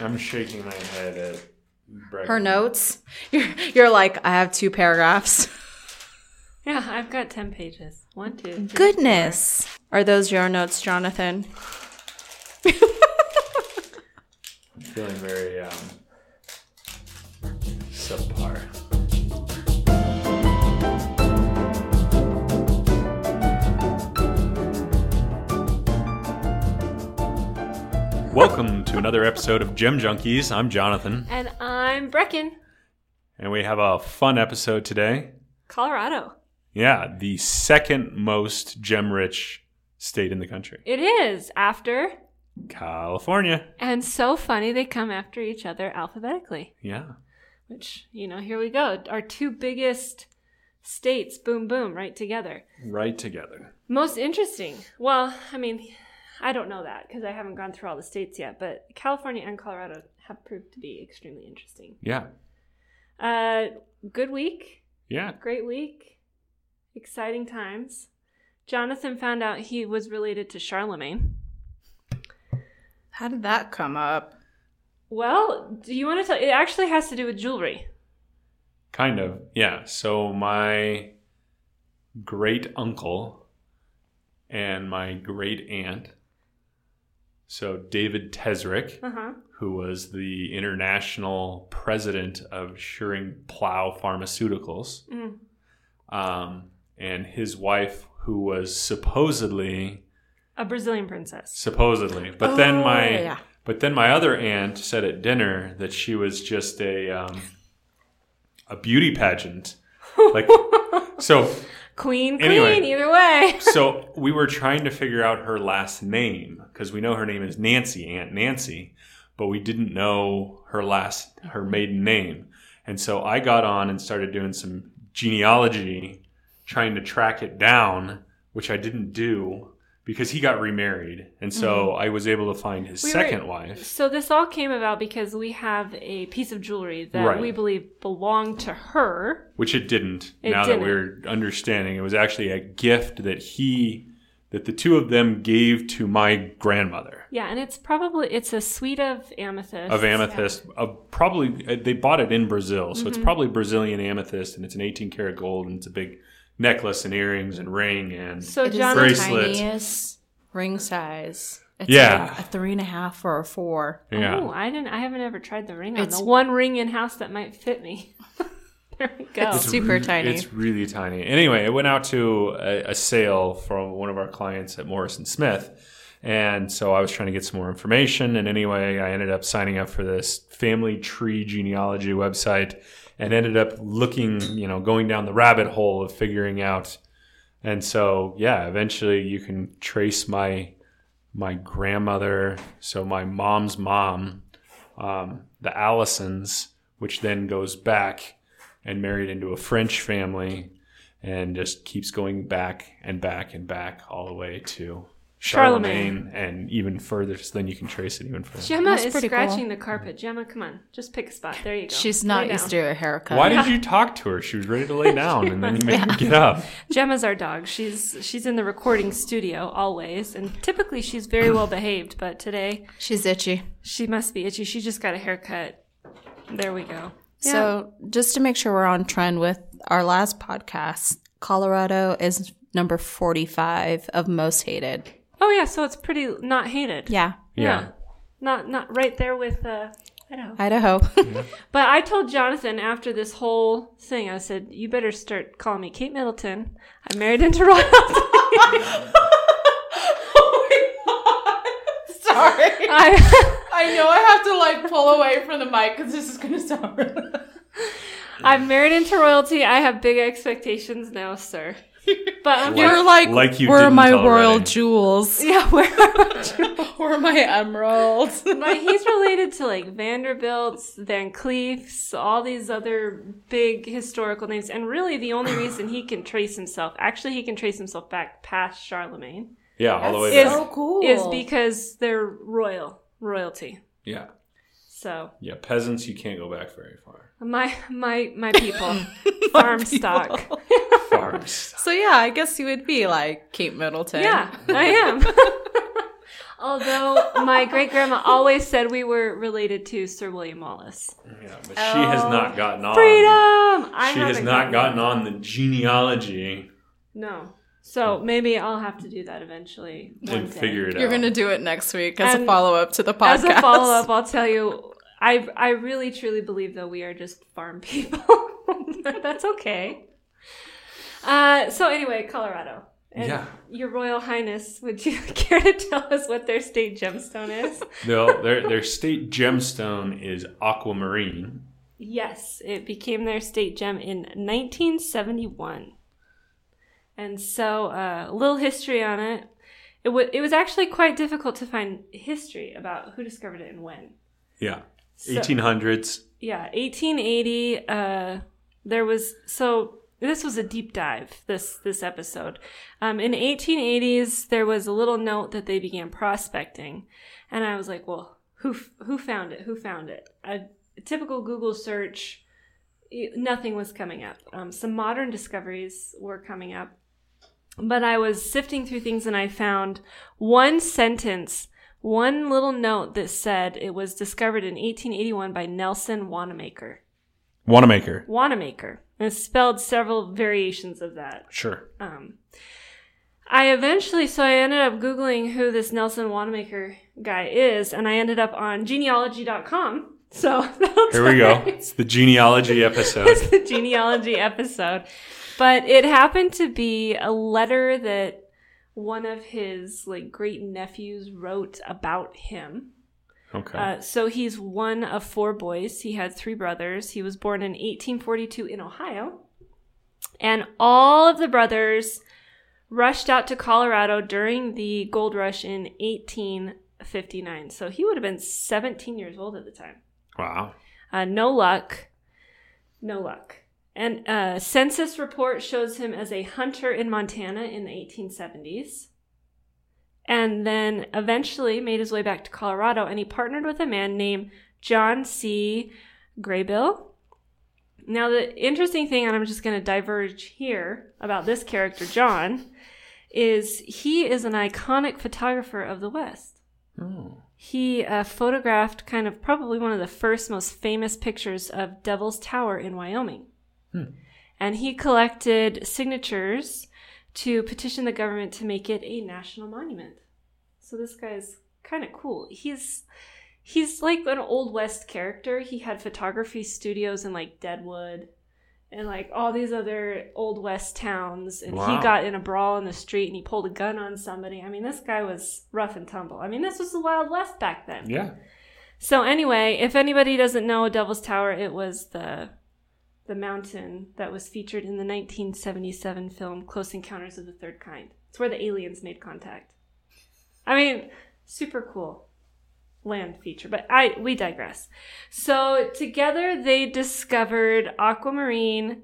I'm shaking my head at Brecken. Her notes. You're, you're like, I have two paragraphs. Yeah, I've got 10 pages. One, two, three. Goodness. Are those your notes, Jonathan? I'm feeling very um, subpar. Welcome to another episode of Gem Junkies. I'm Jonathan, And I'm Brecken, and we have a fun episode today. Colorado. Yeah, the second most gem rich state in the country, It is after, California. and so funny they come after each other alphabetically. Yeah. Which, you know, here we go. Our two biggest states, boom, boom, right together. Right together. Most interesting. Well, I mean, I don't know that because I haven't gone through all the states yet, but California and Colorado have proved to be extremely interesting. Yeah. Uh, good week, Yeah. great week, exciting times. Jonathan found out he was related to Charlemagne. How did that come up? Well, do you want to tell? It actually has to do with jewelry. Kind of, yeah. So my great uncle and my great aunt, so David Tesrick, Uh huh. who was the international president of Schering Plough Pharmaceuticals, Mm. um, and his wife, who was supposedly A Brazilian princess. supposedly, but then Oh, my yeah. but then my other aunt said at dinner that she was just a um, a beauty pageant, like so. Queen, queen, Anyway. either way. So we were trying to figure out her last name because we know her name is Nancy, Aunt Nancy, but we didn't know her last her maiden name, and so I got on and started doing some genealogy, trying to track it down, which I didn't do because he got remarried, and so I was able to find his Mm-hmm. We were- second wife. So this all came about because we have a piece of jewelry that Right. we believe belonged to her. which it didn't. It now didn't. that we're understanding, it was actually a gift that he, that the two of them gave to my grandmother Yeah, and it's probably it's a suite of amethyst. of amethyst. Of probably uh, they bought it in Brazil, so it's Mm-hmm. probably Brazilian amethyst, and it's an 18 karat gold, and it's a big necklace and earrings and ring and So It is John, the Bracelet. tiniest ring size. It's Yeah. like a three and a half or a four. yeah. Oh, I didn't. I haven't ever tried the ring on It's- the one ring in house that might fit me. there we go. It's super re- tiny. It's really tiny. Anyway, it went out to a, a sale from one of our clients at Morrison Smith. And so I was trying to get some more information. And anyway, I ended up signing up for this family tree genealogy website and ended up looking, you know, going down the rabbit hole of figuring out. And so, yeah, eventually you can trace my my grandmother, so my mom's mom, um, the Allisons, which then goes back and married into a French family and just keeps going back and back and back all the way to Charlemagne, Charlemagne. and even further, so then you can trace it even further. Gemma That's is pretty scratching cool. the carpet. Gemma, come on, just pick a spot. There you go. She's Lay not down. used to a haircut. Why did you talk to her? She was ready to lay down, and then you made her get up. Gemma's our dog. She's she's in the recording studio always, and typically she's very well behaved. But today She's itchy. she must be itchy. She just got a haircut. There we go. So, just to make sure we're on trend with our last podcast, Colorado is number 45 of most hated. Oh yeah, so it's pretty not hated. Yeah. Yeah. Not not right there with uh Idaho. Idaho. But I told Jonathan after this whole thing, I said, "You better start calling me Kate Middleton. I'm married into royalty." Oh my god. Sorry. I, I know I have to like pull away from the mic because this is going to sound really. I'm married into royalty. I have big expectations now, sir. But I'm You're like, Like you where are my already." royal jewels? yeah, where Where are my emeralds? But he's related to like Vanderbilts, Van Cleefs, all these other big historical names. And really, the only reason he can trace himself, actually, he can trace himself back past Charlemagne, Yeah, all the way Is- back. so cool. is because they're royal, royalty. Yeah. So Yeah, peasants, you can't go back very far. my my my people, farm stock. Farms. So yeah, I guess you would be like Kate Middleton. Yeah, I am. Although my great grandma always said we were related to Sir William Wallace. Yeah, but she has not oh. gotten on. Freedom! I she has haven't not gotten on the genealogy No. So maybe I'll have to do that eventually. And day. figure it You're out. going to do it next week as a follow up to the podcast. As a follow up, I'll tell you. I I really truly believe though we are just farm people. That's okay. Uh, so anyway, Colorado. And Yeah. Your Royal Highness, would you care to tell us what their state gemstone is? They'll- their their state gemstone is aquamarine. Yes, it became their state gem in 1971. And so, uh, a little history on it. It, w- it was actually quite difficult to find history about who discovered it and when. Yeah, So- eighteen hundreds. Yeah, 1880. Uh, there was so this was a deep dive. This this episode. Um, in 1880s, there was a little note that they began prospecting, and I was like, well, who who found it? Who found it? A, typical Google search, nothing was coming up. Um, some modern discoveries were coming up, but I was sifting through things and I found one sentence, one little note that said it was discovered in 1881 by Nelson Wanamaker. Wanamaker. Wanamaker. And spelled several variations of that. Sure. Um, I eventually, so I ended up Googling who this Nelson Wanamaker guy is, and I ended up on genealogy.com. So Here we go. It's the genealogy episode. It's the genealogy episode. But it happened to be a letter that one of his like great nephews wrote about him. Okay. Uh, so he's one of four boys. He had three brothers. He was born in 1842 in Ohio. And all of the brothers rushed out to Colorado during the gold rush in 1859. So he would have been 17 years old at the time. wow. Uh, no luck. No luck. And uh, census report shows him as a hunter in Montana in the 1870s. And then eventually made his way back to Colorado and he partnered with a man named John C. Grabill. Now, the interesting thing, and I'm just going to diverge here about this character, John, is he is an iconic photographer of the West. Oh. He uh, photographed kind of probably one of the first most famous pictures of Devil's Tower in Wyoming. Hmm. And he collected signatures to petition the government to make it a national monument. So this guy's kind of cool. He's he's like an old west character. He had photography studios in like Deadwood and like all these other old west towns and Wow. he got in a brawl in the street and he pulled a gun on somebody. I mean, this guy was rough and tumble. I mean, this was the Wild West back then. Yeah. So anyway, if anybody doesn't know Devil's Tower, it was the the mountain that was featured in the 1977 film Close Encounters of the Third Kind. It's where the aliens made contact. I mean, super cool land feature, but I we digress. So together they discovered aquamarine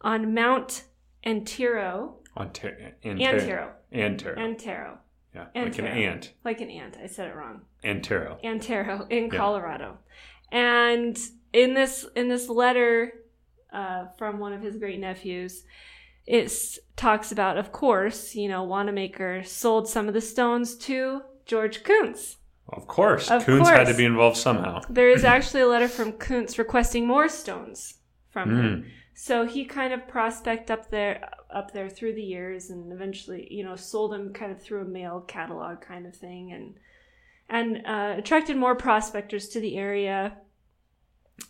on Mount Antero, Ontario. Antero, Antero. Antero, yeah. Like an Antero. ant. like an ant. I said it wrong. Antero. Antero in Yeah. Colorado. And in this in this letter uh, from one of his great nephews, it talks about, of course, you know, Wanamaker sold some of the stones to George Kunz. Of course. Of Kunz had to be involved somehow. There is actually a letter from Kunz requesting more stones from him. Mm. So he kind of prospect up there up there through the years and eventually, you know, sold them kind of through a mail catalog kind of thing and and uh, attracted more prospectors to the area.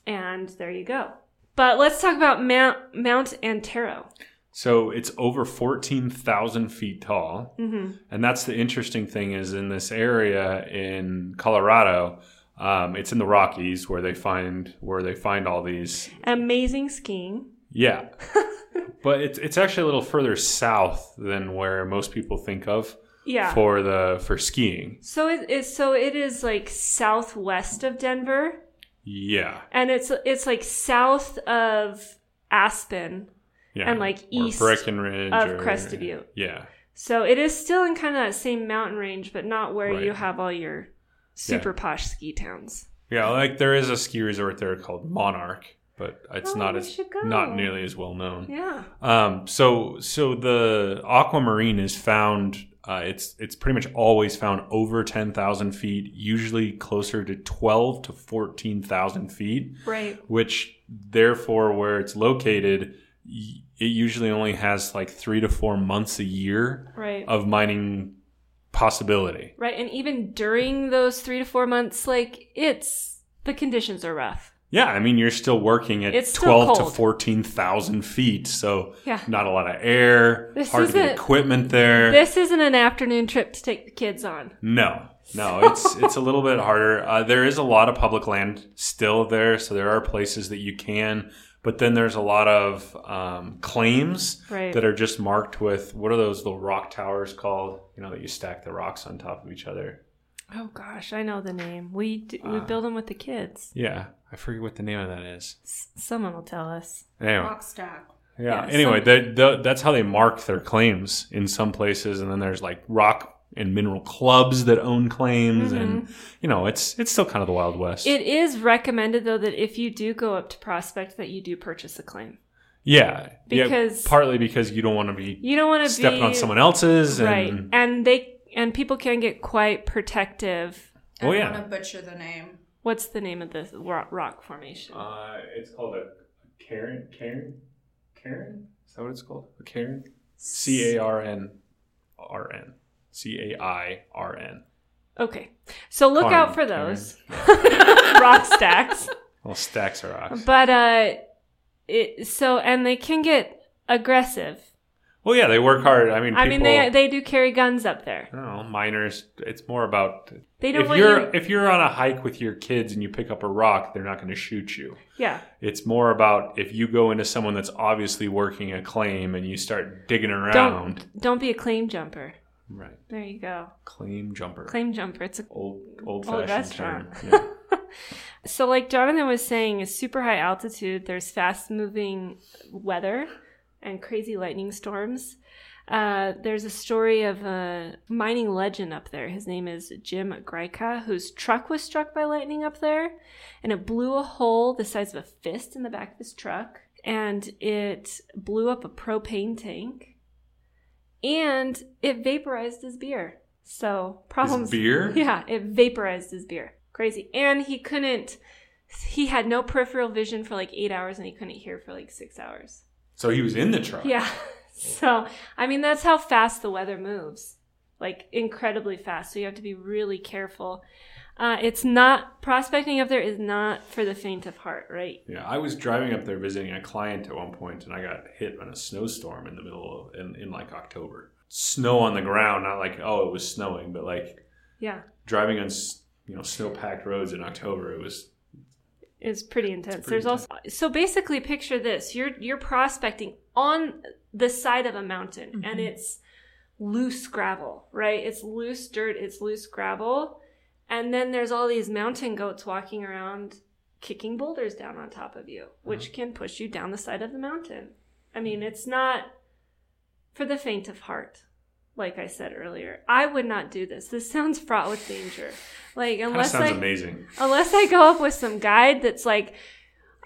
And there you go. But let's talk about Mount Mount Antero. So it's over 14,000 feet tall. hmm And that's the interesting thing is in this area in Colorado, um, it's in the Rockies where they find where they find all these. Amazing skiing. Yeah, but it's it's actually a little further south than where most people think of Yeah. for the for skiing. so it is so it is like southwest of Denver. Yeah, And it's it's like south of Aspen. yeah, And, like, east Breckenridge of or- Crested Butte. Yeah, So it is still in kind of that same mountain range, but not where Right. you have all your super posh ski towns. yeah. Like there is a ski resort there called Monarch, but it's Oh, not as not nearly as well known. Yeah. Um, so so the aquamarine is found Uh, it's it's pretty much always found over ten thousand feet, usually closer to twelve to fourteen thousand feet. Right. Which therefore, where it's located, it usually only has like three to four months a year Right. of mining possibility. Right. And even during those three to four months, like it's the conditions are rough. Yeah, I mean you're still working at It's twelve to fourteen thousand feet, so Yeah. not a lot of air, This hard to get equipment there. This isn't an afternoon trip to take the kids on. No, no, it's it's a little bit harder. Uh, there is a lot of public land still there, so there are places that you can, but then there's a lot of um, claims Right. that are just marked with what are those little rock towers called? You know that you stack the rocks on top of each other. Oh gosh, I know the name. We d- we Uh. build them with the kids. Yeah, I forget what the name of that is. S- someone will tell us. Anyway, Rock stack. yeah. Yeah, anyway, some- they- the- that's how they mark their claims in some places, and then there's like rock and mineral clubs that own claims, and you know it's it's still kind of the wild west. Mm-hmm. It is recommended though that if you do go up to prospect, that you do purchase a claim. Yeah, yeah, Because- partly because you don't want to be You don't want to stepping be on someone else's, right, and and they and people can get quite protective. Oh, I yeah. want to butcher the name. What's the name of this rock, formation? uh, it's called a Karen, Karen, Karen. Is that what it's called? A Karen, C A R N, R N, C A I R N. Okay, so look Karen, out for those rock stacks. Well, stacks are rocks. But uh, it so and they can get aggressive. Well, yeah, they work hard. I mean, people, I mean, they they do carry guns up there. I don't know, miners. It's more about They don't if want you're you. if you're on a hike with your kids and you pick up a rock, they're not going to shoot you. Yeah, It's more about if you go into someone that's obviously working a claim and you start digging around. don't don't be a claim jumper. Right. There you go, Claim jumper. claim jumper. It's a Old old Old fashioned term. restaurant. Yeah. So, like Jonathan was saying, is super high altitude. There's fast moving weather and crazy lightning storms. Uh, there's a story of a mining legend up there. His name is Jim Greika, whose truck was struck by lightning up there, and it blew a hole the size of a fist in the back of his truck, and it blew up a propane tank, and it vaporized his beer. So problems. His beer? Yeah, it vaporized his beer. Crazy. And he couldn't. He had no peripheral vision for like eight hours, and he couldn't hear for like six hours. So he was in the truck. Yeah. So, I mean, that's how fast the weather moves. Like, incredibly fast. So, you have to be really careful. Uh, it's not, prospecting up there is not for the faint of heart, right? Yeah, I was driving up there visiting a client at one point, and I got hit in a snowstorm in the middle of in, in like October. Snow on the ground, not like oh it was snowing, but like Yeah. driving on you know snow packed roads in October. It was It's pretty intense. pretty There's also so basically picture this. You're you're prospecting on the side of a mountain and mm-hmm. it's loose gravel, right? It's loose dirt, it's loose gravel. And then there's all these mountain goats walking around kicking boulders down on top of you, uh-huh. which can push you down the side of the mountain. I mean, mm-hmm. it's not for the faint of heart. Like I said earlier, I would not do this. This sounds fraught with danger. Like unless sounds I amazing. unless I go up with some guide that's like,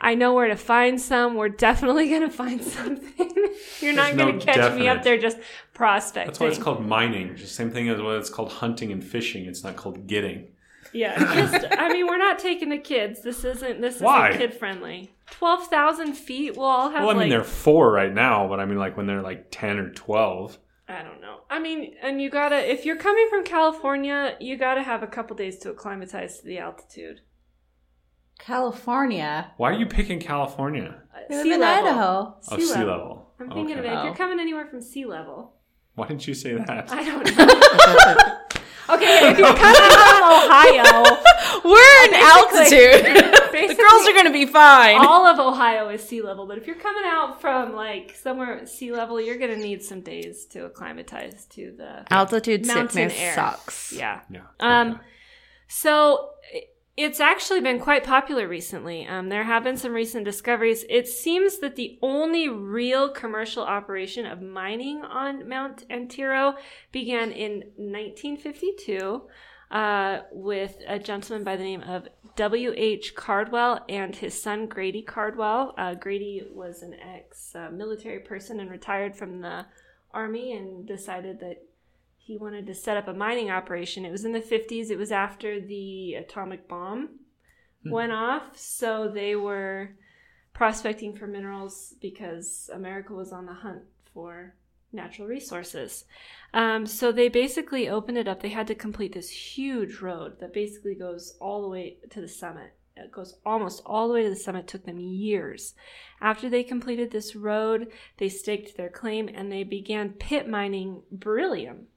I know where to find some. We're definitely gonna find something. You're not gonna no catch me up there just prospecting. That's why it's called mining. It's the same thing as what it's called hunting and fishing. It's not called getting. Yeah, just I mean, we're not taking the kids. This isn't this isn't kid friendly. Twelve thousand feet. We'll all have Well, I mean like they're four right now, but I mean like when they're like ten or twelve. I don't know. I mean, and you gotta if you're coming from California, you gotta have a couple days to acclimatize to the altitude. California. Why are you picking California? Uh, sea in level. Idaho. Oh, sea level. I'm thinking Okay. of it. If you're coming anywhere from sea level, Why didn't you say that? I don't know. okay, if you're coming from Ohio, We're in basically- altitude. the girls are going to be fine. all of Ohio is sea level, but if you're coming out from like somewhere at sea level, you're gonna need some days to acclimatize to the altitude Mountain sickness air. sucks. yeah. Yeah. Um, okay. so i- it's actually been quite popular recently. Um, there have been some recent discoveries. It seems that the only real commercial operation of mining on Mount Antero began in 1952 uh, with a gentleman by the name of W.H. Cardwell and his son Grady Cardwell. Uh, Grady was an ex uh, military person and retired from the army and decided that he wanted to set up a mining operation. It was in the 50s. It was after the atomic bomb went off. So they were prospecting for minerals because America was on the hunt for natural resources. Um, so they basically opened it up. They had to complete this huge road that basically goes all the way to the summit. It goes almost all the way to the summit. It took them years. After they completed this road, they staked their claim and they began pit mining beryllium.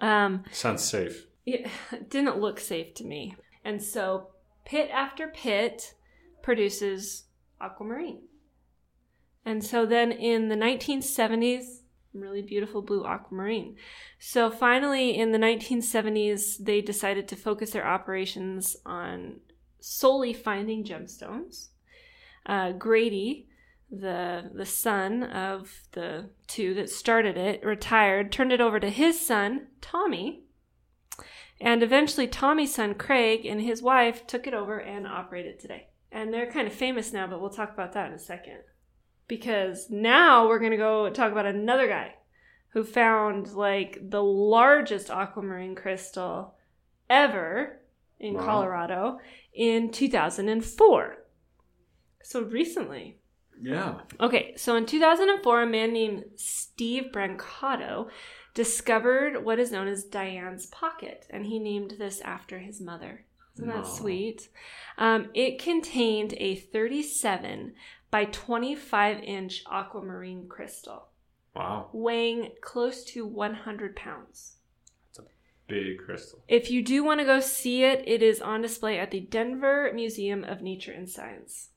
Um, Sounds safe. it didn't look safe to me. And so pit after pit produces aquamarine. And so then in the 1970s, really beautiful blue aquamarine. So finally in the 1970s, they decided to focus their operations on solely finding gemstones. Uh, Grady, the the son of the two that started it, retired, turned it over to his son, Tommy, and eventually, Tommy's son Craig and his wife took it over and operate it today. And they're kind of famous now, but we'll talk about that in a second. Because now we're going to go talk about another guy who found like the largest aquamarine crystal ever in Wow. Colorado in 2004. So recently. Yeah. Okay, so in 2004, a man named Steve Brancato discovered what is known as Diane's Pocket, and he named this after his mother. Isn't that Aw. sweet? Um, it contained a 37 by 25 inch aquamarine crystal, Wow. weighing close to 100 pounds. That's a big crystal. If you do want to go see it, it is on display at the Denver Museum of Nature and Science.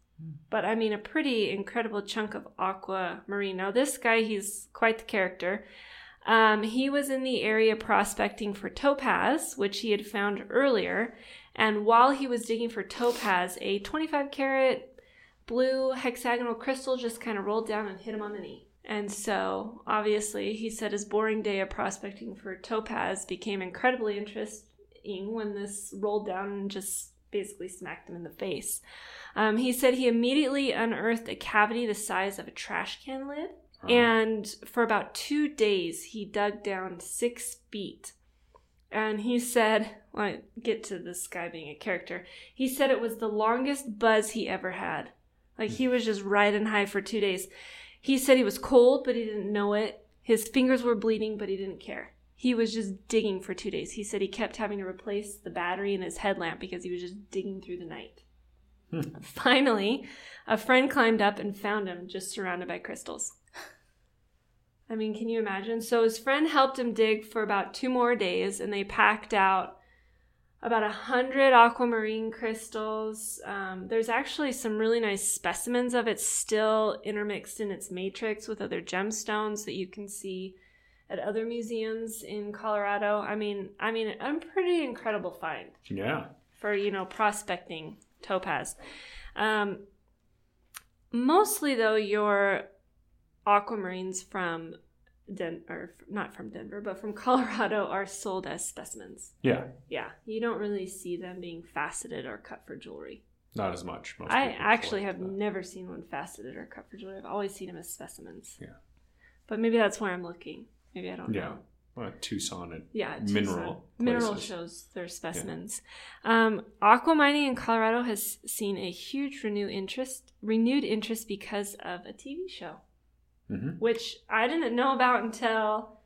But I mean, a pretty incredible chunk of aquamarine. Now, this guy, he's quite the character. Um, he was in the area prospecting for topaz, which he had found earlier. And while he was digging for topaz, a 25 carat blue hexagonal crystal just kind of rolled down and hit him on the knee. And so, obviously, he said his boring day of prospecting for topaz became incredibly interesting when this rolled down and just basically smacked him in the face. Um, he said he immediately unearthed a cavity the size of a trash can lid. Wow. And for about two days, he dug down six feet. And he said, well, I get to this guy being a character. He said it was the longest buzz he ever had. Like he was just riding high for two days. He said he was cold, but he didn't know it. His fingers were bleeding, but he didn't care. He was just digging for two days. He said he kept having to replace the battery in his headlamp because he was just digging through the night. Finally, a friend climbed up and found him just surrounded by crystals. I mean, can you imagine? So his friend helped him dig for about two more days, and they packed out about a hundred aquamarine crystals. Um, there's actually some really nice specimens of it still intermixed in its matrix with other gemstones that you can see at other museums in Colorado. I mean, I mean, I'm pretty incredible find Yeah. for you know prospecting topaz. Um, mostly though, your aquamarines from Den or not from Denver, but from Colorado are sold as specimens. Yeah. Yeah, you don't really see them being faceted or cut for jewelry. Not as much. I actually have that. never seen one faceted or cut for jewelry. I've always seen them as specimens. Yeah. But maybe that's where I'm looking. Maybe I don't Yeah. know. Well, Tucson and Yeah, Mineral Tucson. Mineral places. shows their specimens. Um, aqua mining in Colorado has seen a huge renewed interest, renewed interest because of a TV show, Mhm. which I didn't know about until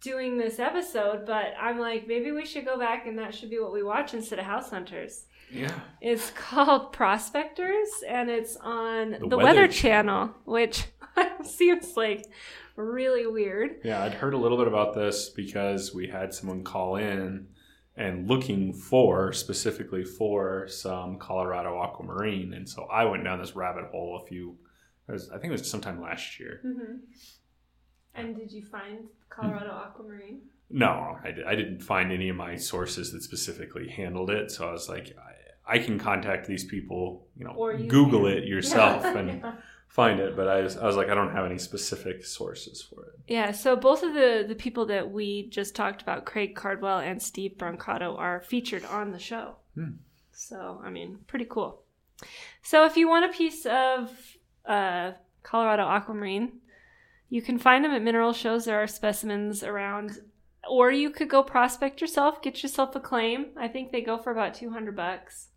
doing this episode. But I'm like, maybe we should go back and that should be what we watch instead of House Hunters. yeah. It's called Prospectors, and it's on the, The Weather, Weather Channel, which seems like really weird. Yeah, I'd heard a little bit about this because we had someone call in and looking for specifically for some Colorado aquamarine, and so I went down this rabbit hole a few. was- I think it was sometime last year. hmm And did you find Colorado aquamarine? No, I, I didn't find any of my sources that specifically handled it, so I was like, I, I can contact these people, you know, you Google can. it yourself Yeah. and find it. But I was, I was like, I don't have any specific sources for it. Yeah, so both of the, the people that we just talked about, Craig Cardwell and Steve Brancato, are featured on the show. Hmm. So, I mean, pretty cool. So, if you want a piece of uh, Colorado aquamarine, you can find them at mineral shows. There are specimens around or you could go prospect yourself, get yourself a claim. I think they go for about 200 bucks.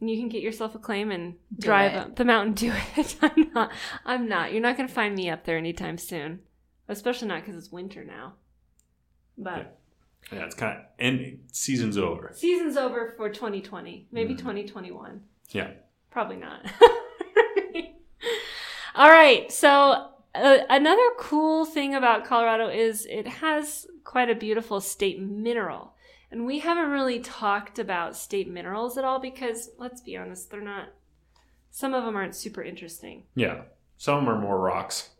And you can get yourself a claim and Do drive it. up the mountain. Do it. I'm not. I'm not. You're not going to find me up there anytime soon. Especially not because it's winter now. But Yeah, it's kind of ending. season's over. season's over for 2020. Maybe Mhm. 2021. Yeah. Probably not. All right. So, uh, another cool thing about Colorado is it has quite a beautiful state mineral. And we haven't really talked about state minerals at all because, let's be honest, they're not, some of them aren't super interesting. Yeah. Some of them are more rocks.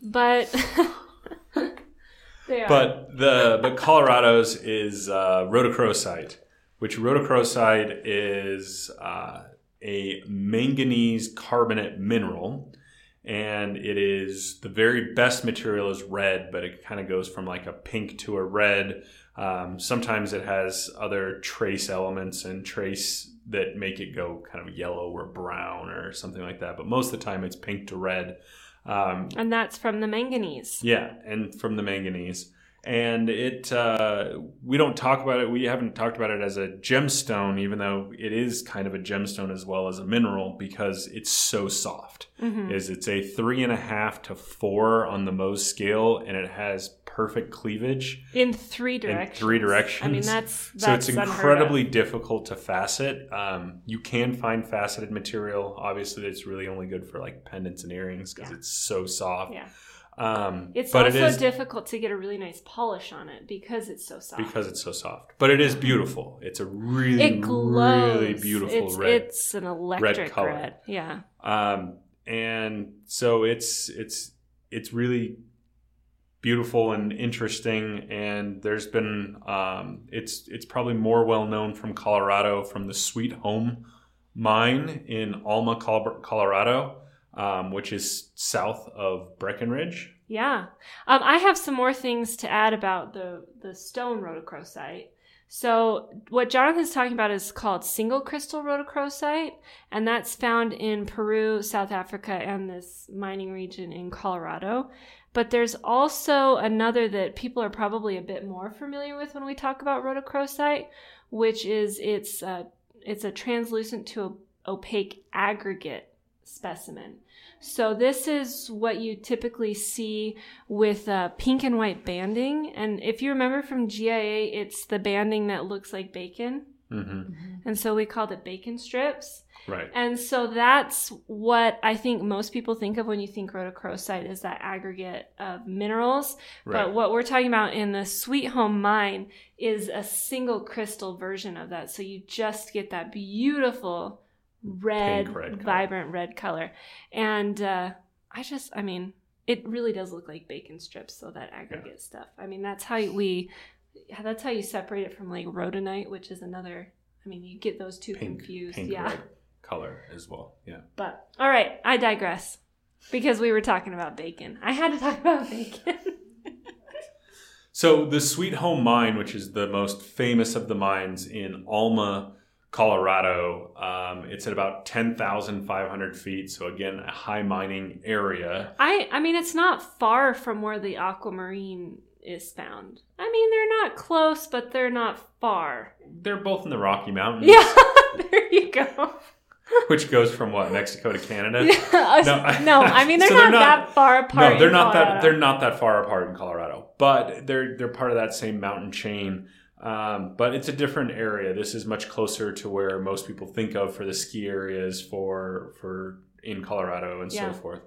But, they are. But the but Colorado's is uh, rhodochrosite, which rhodochrosite is uh, a manganese carbonate mineral, and it is the very best material is red, but it kind of goes from like a pink to a red. Um, sometimes it has other trace elements and trace that make it go kind of yellow or brown or something like that. But most of the time, it's pink to red. Um, and that's from the manganese. yeah, and from the manganese. And it, uh, we don't talk about it. We haven't talked about it as a gemstone, even though it is kind of a gemstone as well as a mineral because it's so soft. Mhm. Is it's a three and a half to four on the Mohs scale, and it has perfect cleavage. In three directions. three directions. I mean, that's, that's So it's incredibly difficult to facet. Um, you can find faceted material. Obviously, it's really only good for like pendants and earrings because Yeah. it's so soft. Yeah. Um, It's but also it is difficult to get a really nice polish on it because it's so soft. because it's so soft. But it is beautiful. It's a really, it really beautiful it's, red. It's an electric color. red. Yeah. Um, and so it's it's it's really beautiful and interesting. And there's been um, it's it's probably more well known from Colorado from the Sweet Home mine in Alma, Colorado, um, which is south of Breckenridge. Yeah. Um, I have some more things to add about the, the stone rhodochrosite. So, what Jonathan's talking about is called single crystal rhodochrosite, and that's found in Peru, South Africa, and this mining region in Colorado. But there's also another that people are probably a bit more familiar with when we talk about rhodochrosite, which is it's uh, it's a translucent to opaque aggregate specimen. So this is what you typically see with uh, pink and white banding, and if you remember from GIA, it's the banding that looks like bacon, hmm and so we called it bacon strips. Right. And so that's what I think most people think of when you think rhodochrosite is that aggregate of minerals. Right. But what we're talking about in the Sweet Home Mine is a single crystal version of that. So you just get that beautiful red, Pink red color. vibrant red color. And uh, I just, I mean, it really does look like bacon strips. So that aggregate stuff. I mean, that's how we, that's how you separate it from like rhodonite, which is another. I mean, you get those two pink, confused. pink yeah. color as well. Yeah. But all right, I digress because we were talking about bacon. I had to talk about bacon. So the Sweet Home Mine, which is the most famous of the mines in Alma, Colorado, um, it's at about ten thousand five hundred feet. So again, a high mining area. I I mean, it's not far from where the aquamarine is found. I mean, they're not close, but they're not far. They're both in the Rocky Mountains, Yeah, there you go. which goes from what Mexico to Canada. Yeah, No, no, I mean they're, so not, they're not- that far apart. No, they're in not that they're not that far apart in Colorado, but they're they're part of that same mountain chain. Um, but it's a different area. This is much closer to where most people think of for the ski areas for for in Colorado and Yeah. so forth.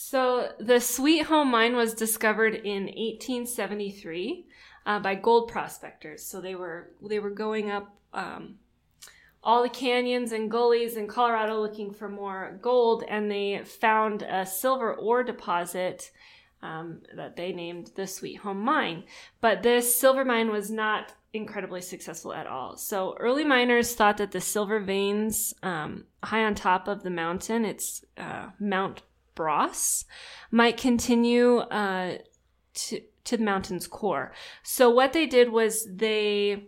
So the Sweet Home Mine was discovered in 1873 uh, by gold prospectors. So they were they were going up um, all the canyons and gullies in Colorado looking for more gold, and they found a silver ore deposit um, that they named the Sweet Home Mine. But this silver mine was not incredibly successful at all. So early miners thought that the silver veins um, high on top of the mountain, it's uh, Mount Bross, might continue uh, to to the mountain's core. So what they did was they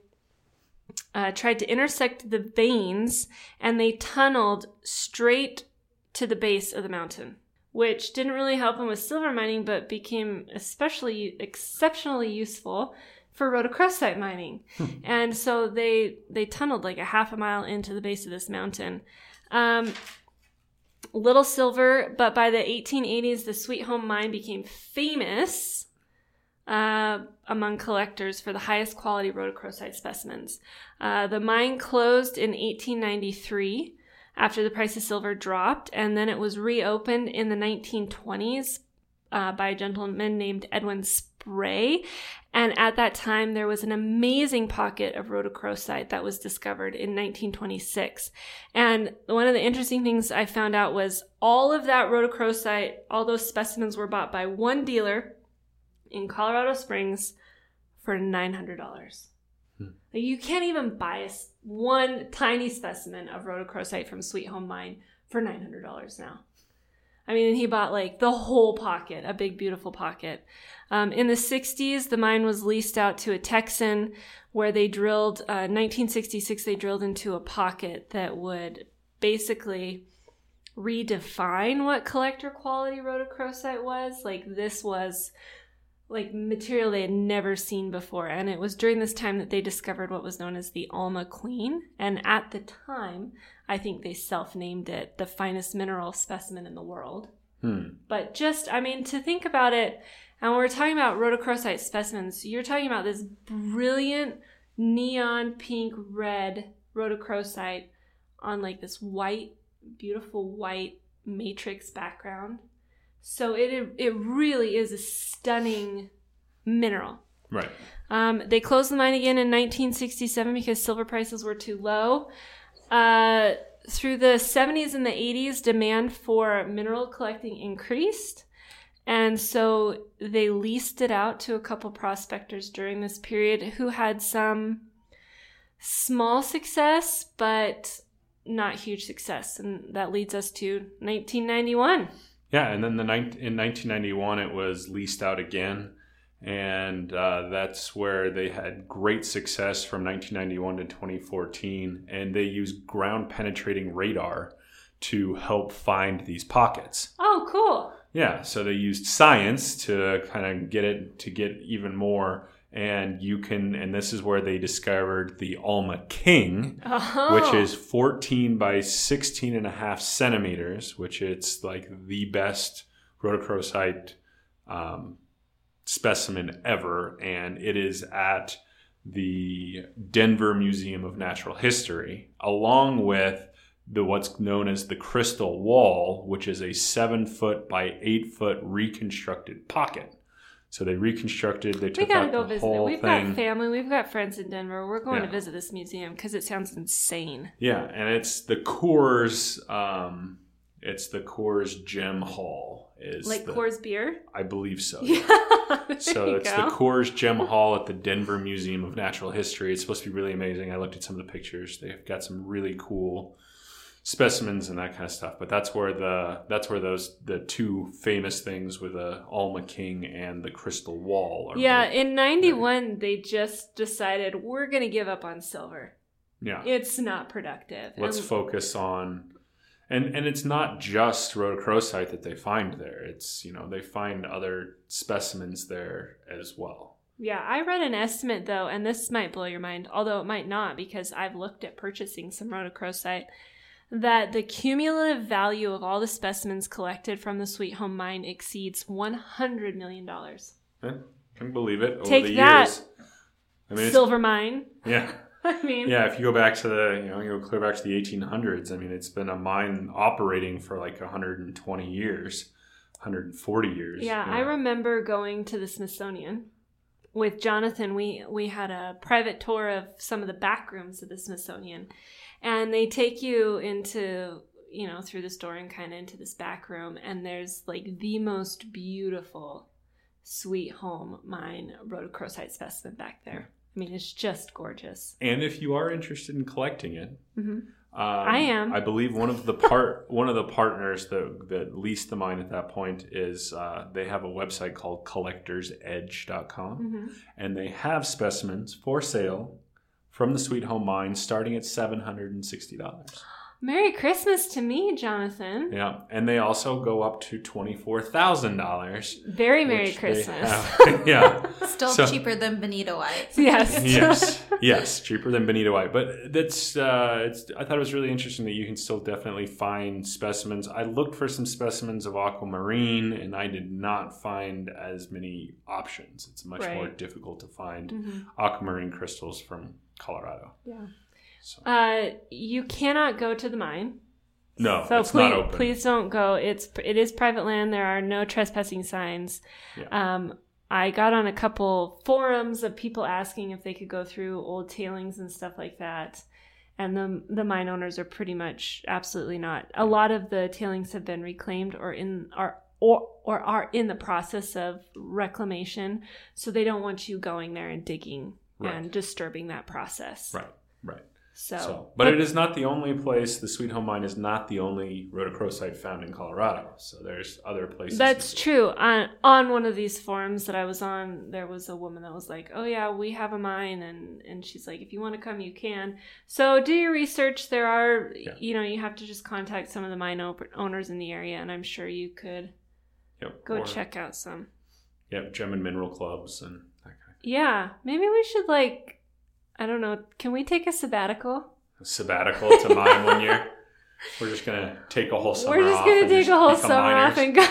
uh, tried to intersect the veins and they tunneled straight to the base of the mountain, which didn't really help them with silver mining, but became especially exceptionally useful for rhodochrosite mining. and so they they tunneled like a half a mile into the base of this mountain. Um, little silver, but by the 1880s, the Sweet Home mine became famous uh, among collectors for the highest quality rhodochrosite specimens. Uh, the mine closed in 1893 after the price of silver dropped, and then it was reopened in the 1920s uh, by a gentleman named Edwin Spray. And at that time, there was an amazing pocket of rhodochrosite that was discovered in 1926. And one of the interesting things I found out was all of that rhodochrosite, all those specimens were bought by one dealer in Colorado Springs for $900. Hmm. You can't even buy a, one tiny specimen of rhodochrosite from Sweet Home Mine for $900 now. I mean, he bought like the whole pocket, a big, beautiful pocket. Um, in the 60s, the mine was leased out to a Texan where they drilled, uh, 1966, they drilled into a pocket that would basically redefine what collector quality rhodochrosite was. Like, this was like material they had never seen before. And it was during this time that they discovered what was known as the Alma Queen. And at the time, I think they self named it the finest mineral specimen in the world. Hmm. But just, I mean, to think about it, and when we're talking about rhodochrosite specimens, you're talking about this brilliant neon pink red rhodochrosite on like this white, beautiful white matrix background. So it it really is a stunning mineral. Right. Um, they closed the mine again in 1967 because silver prices were too low. Uh, through the 70s and the 80s, demand for mineral collecting increased. And so they leased it out to a couple prospectors during this period who had some small success, but not huge success. And that leads us to 1991. Yeah, and then the in 1991 it was leased out again, and uh, that's where they had great success from 1991 to 2014, and they used ground penetrating radar to help find these pockets. Oh, cool! Yeah, so they used science to kind of get it to get even more and you can and this is where they discovered the alma king oh. which is 14 by 16 and a half centimeters which it's like the best rhodochrosite um, specimen ever and it is at the denver museum of natural history along with the what's known as the crystal wall which is a seven foot by eight foot reconstructed pocket so they reconstructed. They took we gotta go visit it. We've thing. got family. We've got friends in Denver. We're going yeah. to visit this museum because it sounds insane. Yeah, and it's the Coors. Um, it's the Coors Gem Hall. Is like the, Coors beer? I believe so. Yeah. so it's go. the Coors Gem Hall at the Denver Museum of Natural History. It's supposed to be really amazing. I looked at some of the pictures. They've got some really cool specimens and that kind of stuff. But that's where the that's where those the two famous things with the Alma King and the Crystal Wall. yeah, in '91 they just decided we're going to give up on silver. Yeah, it's not productive. Let's and, focus on. And, and it's not just rhodochrosite that they find there. It's you know they find other specimens there as well. Yeah, I read an estimate though, and this might blow your mind, although it might not because I've looked at purchasing some rhodochrosite that the cumulative value of all the specimens collected from the Sweet Home mine exceeds $100 million. I can believe it. Over Take the that, years. I mean, silver mine. Yeah. I mean, yeah. If you go back to the, you know, you go clear back to the 1800s. I mean, it's been a mine operating for like 120 years, 140 years. Yeah, I remember going to the Smithsonian with Jonathan. We we had a private tour of some of the back rooms of the Smithsonian, and they take you into you know through the store and kind of into this back room and there's like the most beautiful sweet home mine rhodochrosite specimen back there i mean it's just gorgeous and if you are interested in collecting it mm-hmm. um, i am i believe one of the part one of the partners that, that leased the mine at that point is uh, they have a website called collectorsedge.com mm-hmm. and they have specimens for sale from the Sweet Home Mine starting at $760. Merry Christmas to me, Jonathan. Yeah, and they also go up to twenty four thousand dollars. Very Merry Christmas. yeah. Still So- cheaper than benitoite. yes. yes, yes, cheaper than benitoite, but that's uh, it's. I thought it was really interesting that you can still definitely find specimens. I looked for some specimens of aquamarine, and I did not find as many options. It's much more difficult to find Mhm. aquamarine crystals from Colorado. Yeah. So, Uh, you cannot go to the mine. no, So it's please, not open. please don't go. It's it is private land. There are no trespassing signs. Yeah. Um, I got on a couple forums of people asking if they could go through old tailings and stuff like that, and the the mine owners are pretty much absolutely not. A lot of the tailings have been reclaimed or in are or or are in the process of reclamation, so they don't want you going there and digging Right. and disturbing that process. Right, right. So, So, but it is not the only place. The Sweet Home Mine is not the only rhodochrosite found in Colorado. So there's other places. That's true. On on one of these forums that I was on, there was a woman that was like, "Oh yeah, we have a mine," and and she's like, "If you want to come, you can." So do your research. There are, Yeah. you know, you have to just contact some of the mine op- owners in the area, and I'm sure you could Yep. go or- check out some. Yep, gem and mineral clubs and that kind Yeah, maybe we should like, I don't know. Can we take a sabbatical? of sabbatical to mine one year. We're just gonna take a whole summer We're just gonna and take just a whole become summer off and go.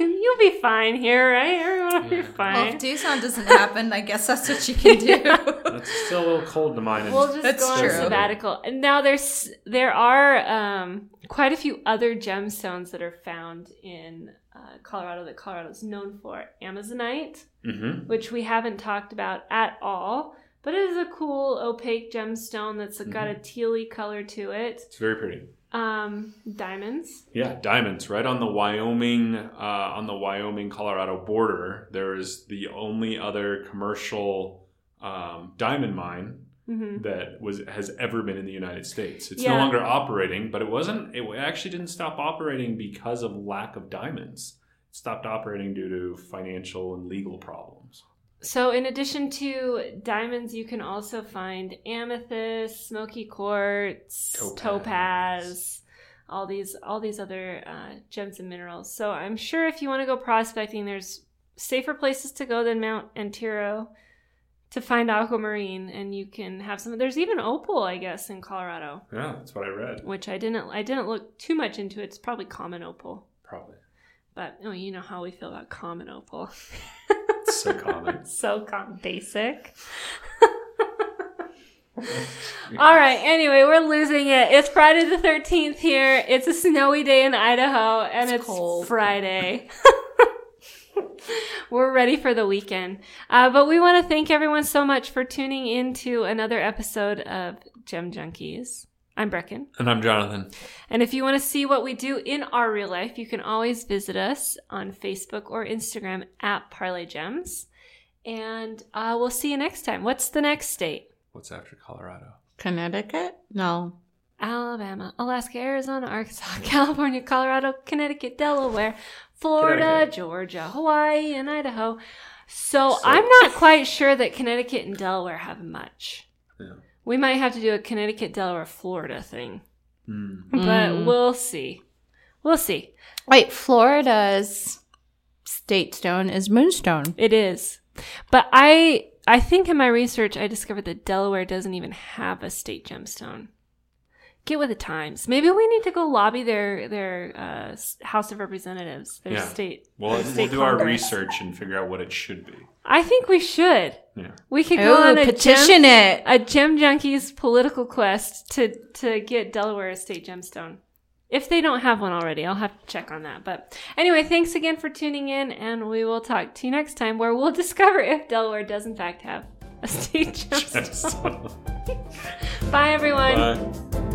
You'll be fine here, right? Everyone will be Yeah. Well, fine. if Tucson doesn't happen, I guess that's what you can do. It's still a little cold to mine. in- We'll just That's go on true. sabbatical. And now there's there are um, quite a few other gemstones that are found in uh, Colorado that Colorado is known for. Amazonite, Mhm. which we haven't talked about at all, but it is a cool opaque gemstone that's got a tealy color to it. It's very pretty. Um, diamonds. Yeah, diamonds right on the Wyoming uh, on the Wyoming Colorado border. There is the only other commercial um, diamond mine hmm that was has ever been in the United States. It's Yeah. no longer operating, but it wasn't. It actually didn't stop operating because of lack of diamonds. It stopped operating due to financial and legal problems. So, in addition to diamonds, you can also find amethyst, smoky quartz, Topaz. topaz, all these all these other uh, gems and minerals. So, I'm sure if you want to go prospecting, there's safer places to go than Mount Antero to find aquamarine, and you can have some. There's even opal, I guess, in Colorado, Yeah, that's what I read. which I didn't I didn't look too much into. It's probably common opal, Probably but oh, you know how we feel about common opal. it's so common. so com- basic. All right. Anyway, we're losing it. It's Friday the thirteenth here. It's a snowy day in Idaho, and It's it's, cold. Friday. we're ready for the weekend, uh, but we want to thank everyone so much for tuning in to another episode of Gem Junkies. I'm Brecken. And I'm Jonathan. And if you want to see what we do in our real life, you can always visit us on Facebook or Instagram at Parlay Gems. And uh, we'll see you next time. What's the next state? What's after Colorado? Connecticut? No. Alabama, Alaska, Arizona, Arkansas, California, Colorado, Connecticut, Delaware, Florida, Connecticut. Georgia, Hawaii, and Idaho. So, So- I'm not quite sure that Connecticut and Delaware have much. Yeah. We might have to do a Connecticut, Delaware, Florida thing, Hmm. but Mm. we'll see. We'll see. Wait, Florida's state stone is moonstone. It is. But I I think in my research I discovered that Delaware doesn't even have a state gemstone. Get with the times. Maybe we need to go lobby their their uh, House of Representatives, their Yeah. state. Well, their we'll state do our research and figure out what it should be. I think we should. Yeah. We could go Oh, on a petition gem, it. a gem junkies political quest to to get Delaware a state gemstone. If they don't have one already, I'll have to check on that. But anyway, thanks again for tuning in, and we will talk to you next time where we'll discover if Delaware does in fact have a state gemstone. Bye, everyone. Bye.